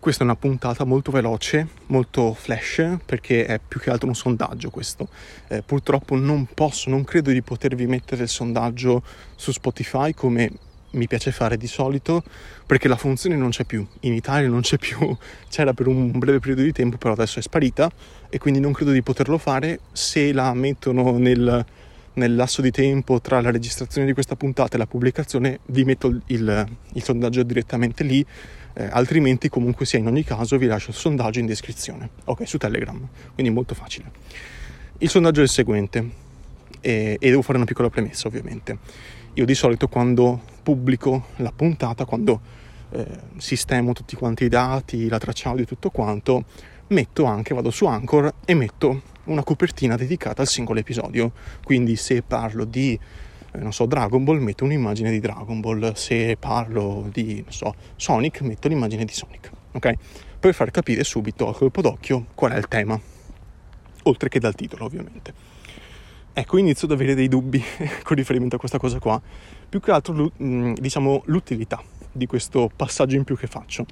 Questa è una puntata molto veloce, molto flash, perché è più che altro un sondaggio questo. Eh, purtroppo non posso, non credo di potervi mettere il sondaggio su Spotify come mi piace fare di solito, perché la funzione non c'è più. In Italia non c'è più, c'era per un breve periodo di tempo, però adesso è sparita e quindi non credo di poterlo fare. Se la mettono nel, nel lasso di tempo tra la registrazione di questa puntata e la pubblicazione, vi metto il, il, sondaggio direttamente lì eh, altrimenti comunque sia in ogni caso vi lascio il sondaggio in descrizione, ok, su Telegram, quindi molto facile. Il sondaggio è il seguente, e, e devo fare una piccola premessa ovviamente. Io di solito quando pubblico la puntata, quando eh, sistemo tutti quanti i dati, la traccia audio e tutto quanto, metto anche, vado su Anchor e metto una copertina dedicata al singolo episodio. Quindi se parlo di eh, non so, Dragon Ball, metto un'immagine di Dragon Ball, se parlo di, non so, Sonic, metto l'immagine di Sonic, ok? Per far capire subito a colpo d'occhio qual è il tema, oltre che dal titolo ovviamente. Ecco, inizio ad avere dei dubbi con riferimento a questa cosa qua, più che altro, mm, diciamo, l'utilità di questo passaggio in più che faccio,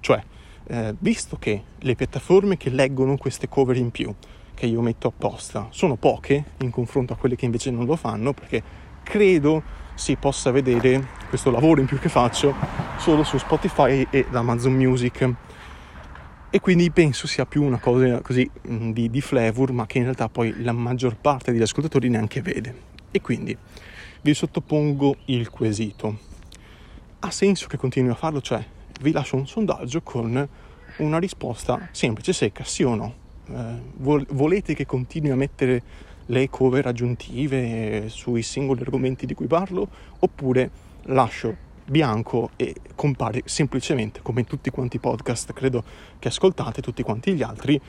cioè, eh, visto che le piattaforme che leggono queste cover in più, che io metto apposta, sono poche in confronto a quelle che invece non lo fanno, perché credo si possa vedere questo lavoro in più che faccio solo su Spotify e Amazon Music. E quindi penso sia più una cosa così di, di flavor ma che in realtà poi la maggior parte degli ascoltatori neanche vede. E quindi vi sottopongo il quesito. Ha senso che continui a farlo? Cioè vi lascio un sondaggio con una risposta semplice secca sì o no eh, volete che continui a mettere le cover aggiuntive sui singoli argomenti di cui parlo oppure lascio bianco e compare semplicemente come in tutti quanti i podcast credo che ascoltate tutti quanti gli altri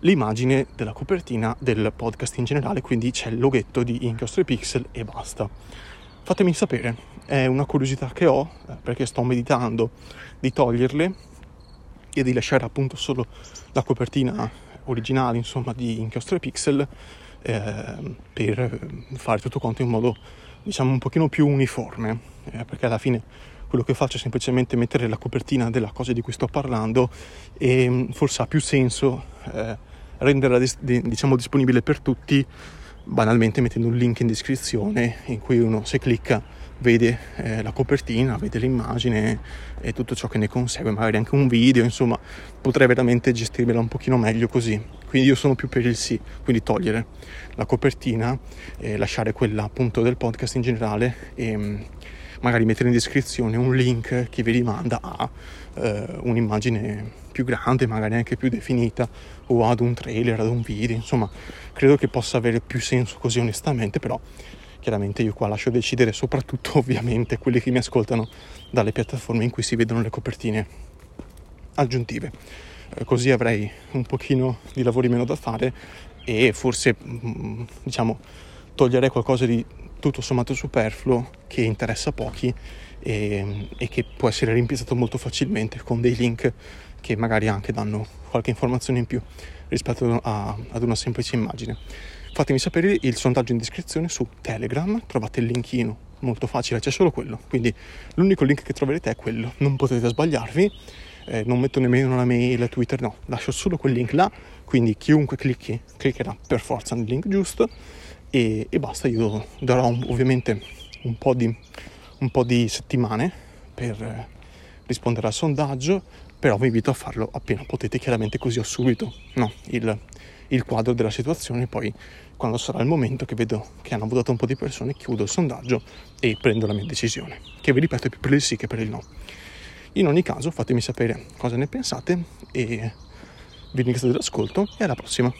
l'immagine della copertina del podcast in generale quindi c'è il loghetto di Inchiostro Pixel e basta. Fatemi sapere è una curiosità che ho eh, perché sto meditando di toglierle e di lasciare appunto solo la copertina originale insomma di Inchiostro Pixel eh, per fare tutto quanto in modo diciamo un pochino più uniforme eh, perché alla fine quello che faccio è semplicemente mettere la copertina della cosa di cui sto parlando e mm, forse ha più senso eh, renderla diciamo disponibile per tutti banalmente mettendo un link in descrizione in cui uno se clicca vede eh, la copertina, vede l'immagine e tutto ciò che ne consegue, magari anche un video, insomma potrei veramente gestirmela un pochino meglio così. Quindi io sono più per il sì, quindi togliere la copertina, e lasciare quella appunto del podcast in generale e mm, magari mettere in descrizione un link che vi rimanda a eh, un'immagine più grande, magari anche più definita, o ad un trailer, ad un video, insomma credo che possa avere più senso così onestamente, però chiaramente io qua lascio decidere soprattutto ovviamente quelli che mi ascoltano dalle piattaforme in cui si vedono le copertine aggiuntive. Eh, così avrei un pochino di lavori meno da fare e forse mm, diciamo toglierei qualcosa di tutto sommato superfluo che interessa pochi e, e che può essere rimpiazzato molto facilmente con dei link che magari anche danno qualche informazione in più rispetto a, ad una semplice immagine. Fatemi sapere il sondaggio in descrizione su Telegram, trovate il linkino, molto facile, c'è solo quello, quindi l'unico link che troverete è quello, non potete sbagliarvi, eh, non metto nemmeno la mail, Twitter, no, lascio solo quel link là, quindi chiunque clicchi cliccherà per forza nel link giusto e, e basta, io darò un, ovviamente un po, di, un po' di settimane per eh, rispondere al sondaggio, però vi invito a farlo appena potete, chiaramente così ho subito no, il, il quadro della situazione, poi quando sarà il momento che vedo che hanno votato un po' di persone, chiudo il sondaggio e prendo la mia decisione, che vi ripeto è più per il sì che per il no. In ogni caso fatemi sapere cosa ne pensate e vi ringrazio dell'ascolto e alla prossima.